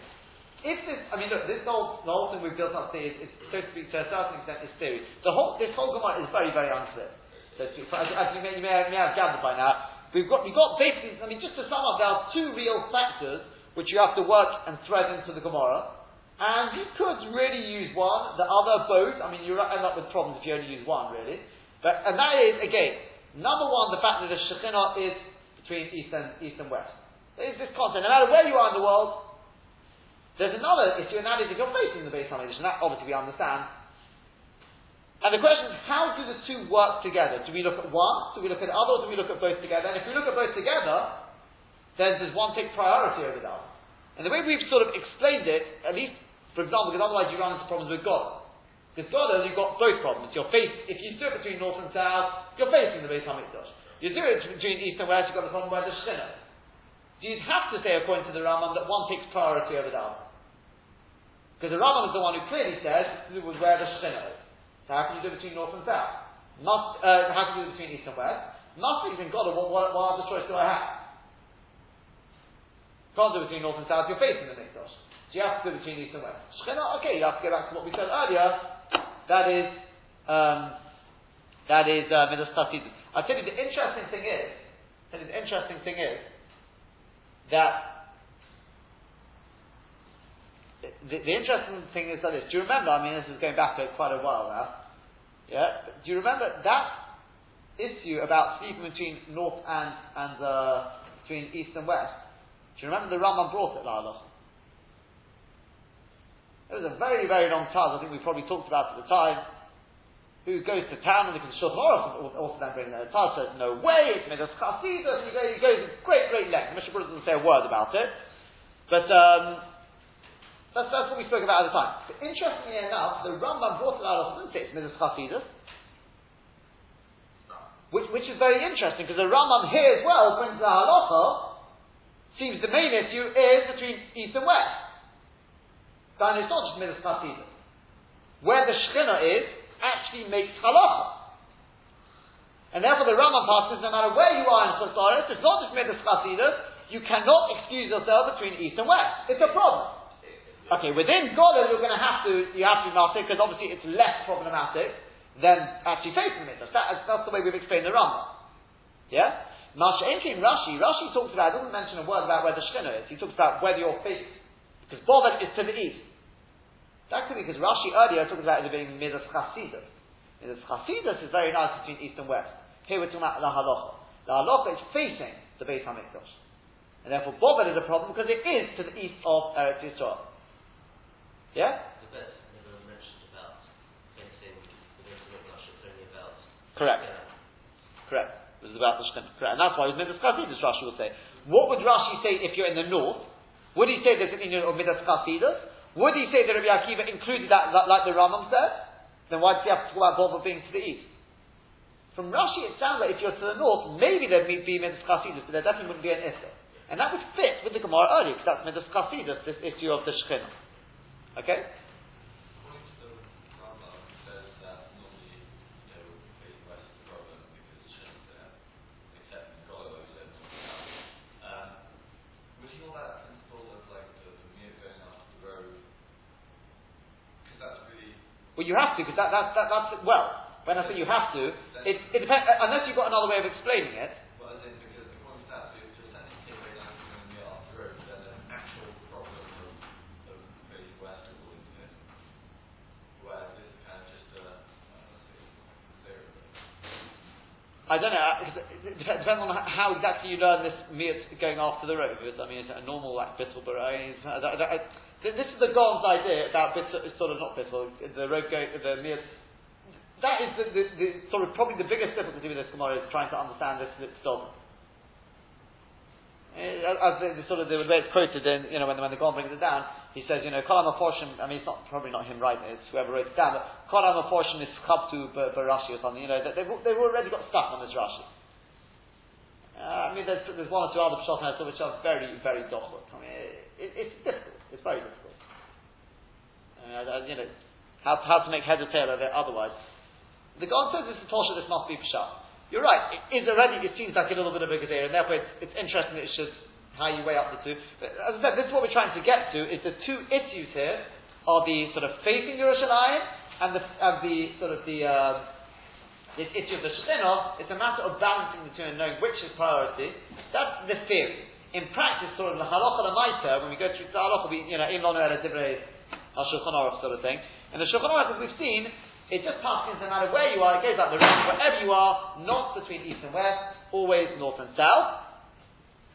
If this, I mean, look, this whole, the whole thing we've built up today is, is so to speak, to a certain extent, is theory. The whole, this whole Gemara is very, very unclear. So speak, as, as you, may, you, may, you may have gathered by now, we've got, we've got basically, I mean, just to sum up, there are two real factors which you have to work and thread into the Gemara. And you could really use one, the other both. I mean, you end up with problems if you only use one, really. But and that is again, number one, the fact that the Shekhinah is between east and east and west. There is this concept. No matter where you are in the world, there's another issue, and that is if you're facing the Beis Hamikdash, that obviously we understand. And the question is, how do the two work together? Do we look at one? Do we look at the other? Or do we look at both together? And if we look at both together, then does one take priority over the other? And the way we've sort of explained it, at least for example, because otherwise you run into problems with God. Because God, you've got both problems. You're face, if you do it between north and south, you're facing the Beis Hamikdash. You do it between east and west, you've got the problem where the Shekhinah. So you'd have to say, according to the Rambam, that one takes priority over the other. Because the Rambam is the one who clearly says do with where the Shekhinah is. So how can you do it between north and south? Must, uh, how can you do it between east and west? Must be in God, what, what, what other choice do I have? Can't do between north and south, you're facing the Mikdash So you have to do between east and west. Shechina, okay, you have to go back to what we said earlier. That is, um, that is uh, I tell you, the interesting thing is, and the interesting thing is that the, the, interesting thing is that this. Do you remember? I mean, this is going back quite a while now. Yeah. Do you remember that issue about sleeping between north and and uh, between east and west? Do you remember the Rambam brought it, La'alos? It was a very, very long time. I think we probably talked about at the time. who goes to town and the Shulchan Aruch also then bring the Taz says no way, it's Midas Chasidus, and he goes, great, great length. Mishnah Berurah doesn't say a word about it, but um, that's, that's what we spoke about at the time. Interestingly enough, the Rambam brought it out of say it's Midas Chasidus, which, which is very interesting because the Rambam here as well brings the halacha. Seems the main issue is between east and west. Then it's not just Midas Chasidus. Where the Shechina is actually makes halacha. And therefore the Rama passes, no matter where you are in Chosaris, it's not just Midas Chasidus, you cannot excuse yourself between east and west. It's a problem. Okay, within Gola you're going to have to, you have to master because obviously it's less problematic than actually facing mitzvah. That, that's the way we've explained the Rama. Yeah? Masha Enkim Rashi, Rashi talks about, doesn't mention a word about where the Shechina is. He talks about whether your face. Because Bovet is to the east. That could be because Rashi earlier talked about it being Midas Chasidus. Midas Chasidus is very nice between east and west. Here we're talking about the Halacha. The Halacha is facing the Beis HaMikdash. And therefore Bovet is a problem because it is to the east of Eretz Yisrael. Yeah? The best never mentioned about facing the Beis HaMikdash, it's only about... Correct. Correct. Was about the Shekhinah. And that's why it was Midas Chasidus, Rashi would say. What would Rashi say if you're in the north? Would he say there's an Indian of Midas Chasidus? Would he say that Rabbi Akiva included that, that like the Rambam said? Then why does he have to talk about Boba being to the east? From Rashi, it sounds like if you're to the north, maybe there'd be Midas Chasidus, but there definitely wouldn't be an Issa. And that would fit with the Gemara earlier, because that's Midas Chasidus, this issue of the Shekhinah. Okay? Well, you have to, because that, that, that, that's, well, when I say you have to, it, it depends, uh, unless you've got another way of explaining it. Well, then, because the point is that if you're sending kids to the off the road, then an actual problem of, of facing west according to him. Whereas this is kind of uh, just a, uh. I don't know, uh, it depends, on how exactly you learn this miat going after the. Because, I mean, it's a normal like bittul I, I, I, this is the Gaon's idea about bittul, sort of not bittul, the road the mere. That is the, the, the, sort of probably the biggest difficulty with this Gemara is trying to understand this still. Eh, as the, the, sort of the way it's quoted in, you know, when, when the Gaon brings it down, he says, you know, Kolam portion. I mean, it's not probably not him writing it; it's whoever wrote it down. But Kolam portion is Chabtu Rashi or something. You know, they've, they've already got stuck on this Rashi. Uh, I mean, there's, there's one or two other pshat which are very, very dochot. I mean, it, it's difficult. It's very difficult. Uh, you know, how, how to make head or tail of it otherwise. The God says this is Tosha, this must be pshat. You're right, it is already, it seems like a little bit of a Gedera, and therefore it's, it's interesting that it's just how you weigh up the two. But as I said, this is what we're trying to get to, is the two issues here are the sort of facing Yerushalayim and the, and the sort of the, uh, this issue of the Shekhinah, it's a matter of balancing the two and knowing which is priority. That's the theory. In practice, sort of the halacha lemaita, when we go through the halacha, we, you know, im lonu el ha-shulchan aruch sort of thing. And the shulchan aruch, as we've seen, it just passes no matter where you are, it goes out the road, wherever you are, not between east and west, always north and south.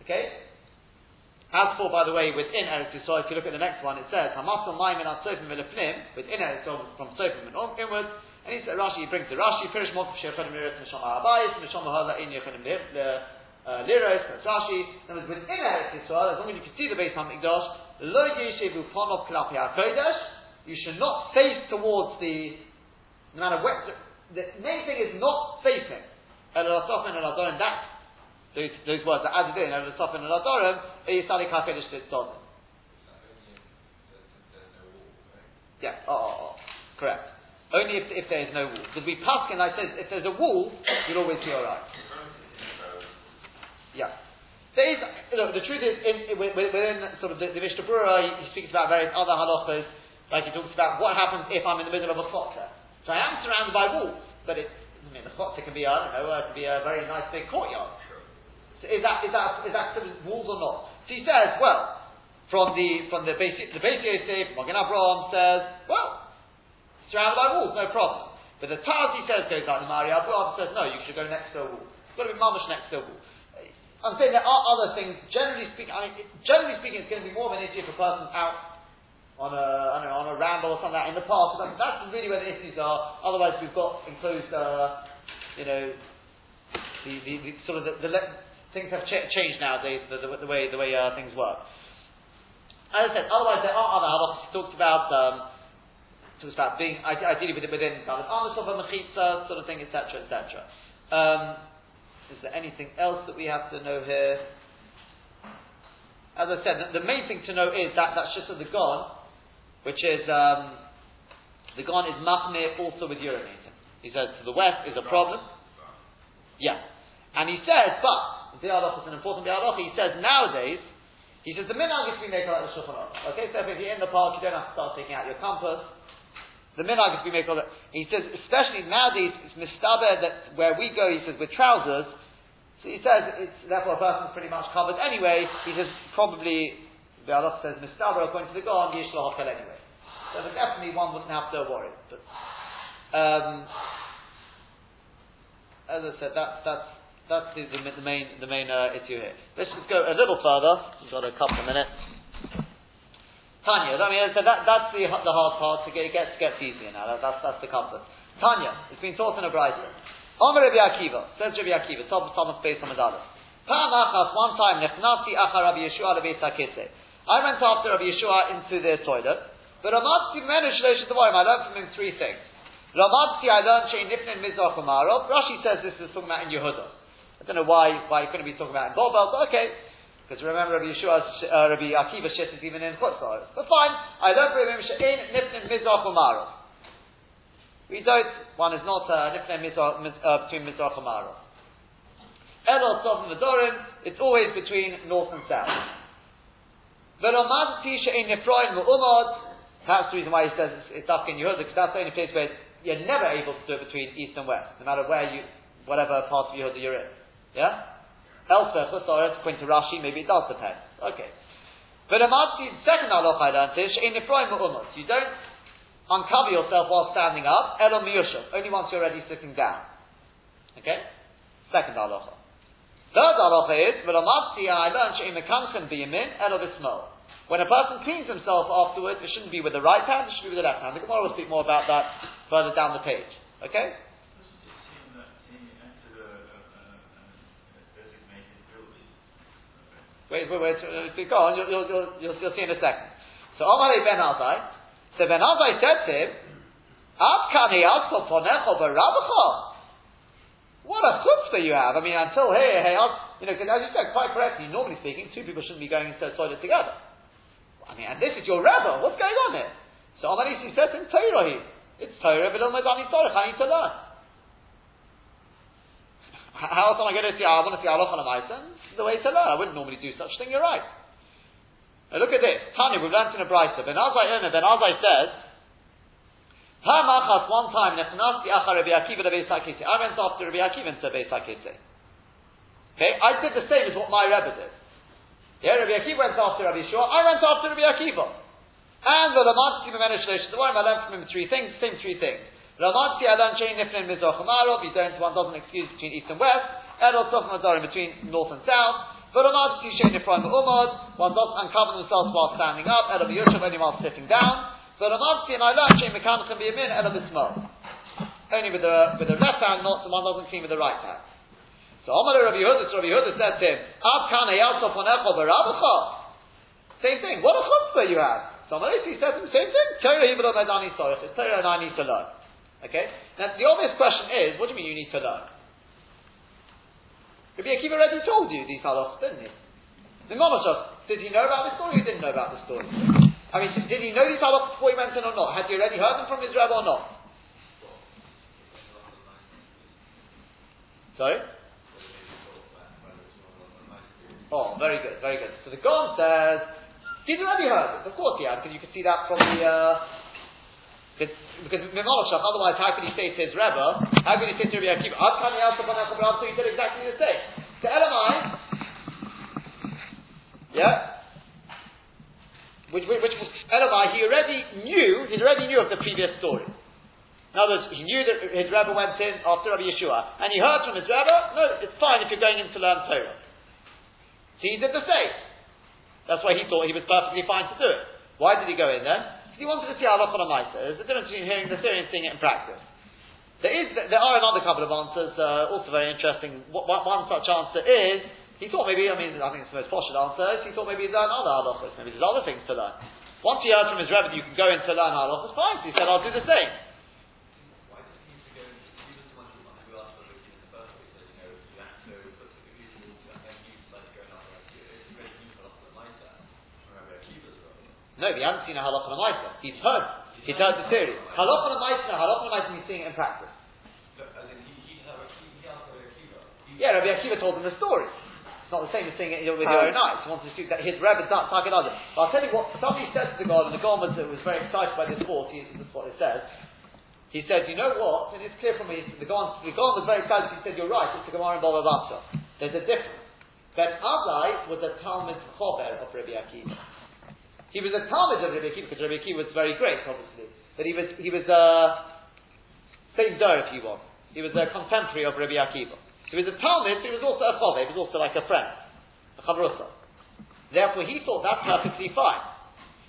Okay? As for, by the way, within Eretz Yisrael, if you look at the next one, it says, Hamasal Maimin at Sofim within Eretz Yisrael, from Sofim and inwards, and he said, Rashi, he brings the Rashi, Pirish Mokif Shechonim Liros Misham Ha'abayis, Misham Ha'ala In Yechonim uh, Liros. In other words, within Eretz Yisrael, as long as you can see the Beis HaMikdash, Lo Yeshevu Ponov Klapi HaKodesh, you should not face towards the, no matter where, the main thing is not facing. El Rasofin El Adorim, that, those, those words are added in, El Rasofin El Adorim, Yisali HaKodesh Tzodin. Yeah, oh, oh, oh, correct. Only if, if there is no wall. Because we paskin, like says, if there's a wall, you'll always be alright. Yeah. There is, know, the truth is, in, in, within sort of the, the Mishnah Berurah, he, he, speaks about various other halachas, like he talks about what happens if I'm in the middle of a chotzer. So I am surrounded by walls, but it, I mean, the chotzer can be, I don't know, it can be a very nice big courtyard. So is that, is that, is that walls or not? So he says, well, from the, from the basic, the basic Yosef, Magen Abraham says, well, surrounded by walls, no problem. But the Tazi says goes like the Maria Abu says no, you should go next to a wall. It's got to be mamish next to a wall. I'm saying there are other things. Generally speaking, I mean, generally speaking, it's going to be more of an issue if a person's out on a, I don't know, on a ramble or something like that in the park. That's really where the issues are. Otherwise, we've got enclosed, uh, you know, the, the, the, sort of the, the le- things have ch- changed nowadays. The, the, the way the way uh, things work. As I said, otherwise there are other halachas. Talks about um, talks about being ideally within within of of a mechitza sort of thing, etc., etc. Um, is there anything else that we have to know here? As I said, the, main thing to know is that that's just the gone which is um, the Gon is machmir also with urinating. He says to the west is a problem. Yeah, and he says, but the is an important dialogue. He says nowadays, he says the minhag is to be made like the shulchan Okay, so if you're in the park, you don't have to start taking out your compass. The minhag is to be made like He says, especially nowadays, it's mistaber that where we go, he says with trousers. So he says it's therefore a person's pretty much covered anyway. He says probably the Allah says mistaber according to the God, yesh anyway. So definitely one wouldn't have to worry. But um, as I said, that's that's that's the, the, the main the main uh, issue here. Let's just go a little further. We've got a couple of minutes. Tanya, I mean, so that, that's the, the hard part. To get, it gets gets easier now. That, that's that's the comfort. Tanya, it's been taught in a bride. Omer Rabbi Akiva says Rabbi Akiva. Top Thomas based on Medalus. Pam achas one time nechnati achar Rabbi Yehoshua Rabbi I went after Rabbi Yehoshua into their toilet. But Ramadzi Menu Shlosh Tavorim, I learned from him three things. Ramadzi, I learned Shein Nifnin Mizrach Umarov. Rashi says this is talking about in Yehuda. I don't know why, why he couldn't be talking about in Bobel, but okay. Because remember Rabbi Yehoshua, uh, Rabbi Akiva shit is even in Chutzlar. But fine, I learned from him Shein Nifnin Mizrach Umarov. We don't, one is not uh, Nifnin Mizrach, uh, between Mizrach Umarov. Elot Tov Medorim, it's always between north and south. Ve'lomad tisha in Nefroin mu'umad. That's the reason why he says it's, it's in Yehuda, because that's the only place where you're never able to do it between east and west, no matter where you, whatever part of Yehuda you're in. Yeah? Elsewhere, Chutzlaret, according to Rashi, maybe it does depend. Okay. But the second halacha I learned is in. You don't uncover yourself while standing up, elom miyushav, only once you're already sitting down. Okay? Second halacha. Third halacha is, v'lamatzi I learned she'im mekanchen biyamin elo b'smol. When a person cleans himself afterwards, it shouldn't be with the right hand, it should be with the left hand. The Gemara will speak more about that further down the page. Okay? Wait, wait, wait, uh, go on, you'll, you'll, you'll, you'll, see in a second. So Amalei ben Azai, so Ben Azai said to him, Ad kani alto ponecho barabacha. What a chutzpah you have. I mean, until here, hey, you know, because as you said, quite correctly, normally speaking, two people shouldn't be going into the toilet together. I mean, and this is your rebbe. What's going on here? So Amarisi says in Torah, it's Torah, but I need to learn. How else am I going to see, I want to see Allah on a This is the way to learn. I wouldn't normally do such thing, you're right. Now look at this. Tanya, we've learned in a Brisa. Ben Azai Ben Azai says, Hamachas one time nechnasti achar Rabbi Akiva to Beis I went after Rabbi Akiva to Beis Okay, I did the same as what my Rebbe did. Yeah, Rabbi Akiva went after Rabbi Shua. I went after Rabbi Akiva. And the Ramadzi Memenish the one I learned from him three things, same three things. Ramadzi I learned Shein Nifnin Mizrach Amarov. You don't, one doesn't excuse between east and west. Erol Tzofim Azarim between north and south. But Ramadzi Shein Nifran Umad. One doesn't uncover themselves while standing up. Erol Yoshev only while sitting down. But and I learned Shein Mekan can be a min Erol Bismol. Only with the with the left hand, not one doesn't clean with the right hand. So Omar Rabbi Yehuda, Rabbi Yehuda said to him, Ab kana yalsof onecho barabacha. Same thing. What a chutzpah you have. So Omar he says the same thing. Torah hibelo medani sorich. It's Torah and I need to learn. Okay? Now the obvious question is, what do you mean you need to learn? Rabbi Akiva already told you these halachas, didn't he? The Mamashov, did he know about the story or he didn't know about the story? I mean, did he know these halachas before he went in or not? Had he already heard them from his rabbi or not? Sorry? Oh, very good, very good. So the Gon says, did you already heard it? Of course he had, because you can see that from the, uh, because, otherwise how could he say to his Rebbe, how could he say to Rabbi Akiva, Ad Kani Yasab so he did exactly the same. To Elamai, yeah, which, which, which Elamai, he already knew, he already knew of the previous story. In other words, he knew that his Rebbe went in after Rabbi Yehoshua, and he heard from his Rebbe, no, it's fine if you're going in to learn Torah. So he did the same. That's why he thought he was perfectly fine to do it. Why did he go in there? He wanted to see halacha on Maisa. There's a difference between hearing the theory and seeing it in practice. There is, there are another couple of answers, uh, also very interesting. One, one such answer is, he thought maybe, I mean, I think it's the most posh answer, he thought maybe he'd learn other halachas, maybe there's other things to learn. Once he heard from his Rebbe you can go in to learn halachas, fine, so he said, I'll do the same. Why does he need to go? He was the one who who asked for the in the first place. That you know, you have to put the views and then you like to go down like you. It's a great new philosopher like that. Remember, Akiva's brother. No, he hasn't seen a halacha and a Maisa. He's heard. He's heard the theory. Halacha and a Maisa, no, halacha and a Maisa means seeing it in practice. Yeah, Rabbi Akiva told him the story. It's not the same as seeing it with your own eyes. He wants to see that his Rebbe does talk it other. But I'll tell you what, somebody said to the God, and the God was, was very excited by this thought, he, this is what it says. He said, you know what, and it's clear from me, the God, the God was very excited, he said, you're right, it's a Gemara in Baba Basra. There's a difference. Ben Azai was a Talmud Chober of Rabbi Akiva. He was a Talmud of Rabbi Akiva, because Rabbi Akiva was very great, obviously. But he was, he was, uh, same Zer, if you want. He was a contemporary of Rabbi Akiva. He was a Talmud, but he was also a Chove, he was also like a friend, a Chavrusa. Therefore, he thought that's perfectly fine.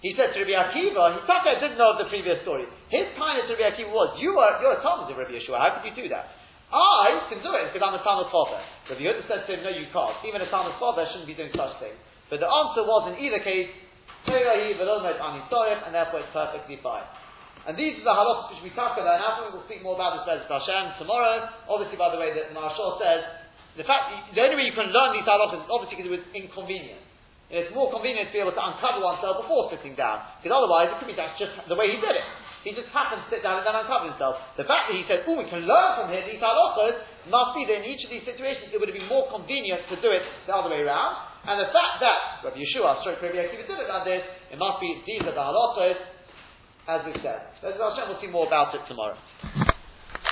He said to Rabbi Akiva, he Taka didn't know of the previous story. His kindness to Rabbi Akiva was, you are, you're a Talmud of Rabbi Yehoshua, how could you do that? I can do it because I'm a Talmud Chove. Rabbi Yehuda said to him, no you can't. Even a Talmud Chove shouldn't be doing such things. But the answer was, in either case, And therefore it's perfectly fine. And these are the halachas which we talk about now. We will speak more about this Bezat Hashem tomorrow. Obviously, by the way, that Maharshal says the fact the only way you can learn these halachas is obviously because it was inconvenient. And it's more convenient to be able to uncover oneself before sitting down, because otherwise it could be that's just the way he did it. He just happened to sit down and then uncover himself. The fact that he said, "Oh, we can learn from here these halachas," must be that in each of these situations it would have been more convenient to do it the other way around. And the fact that Rabbi Yehoshua, stroke Rabbi Akiva did it like this, it must be these are the halachas as we said. Hashem, we'll see more about it tomorrow.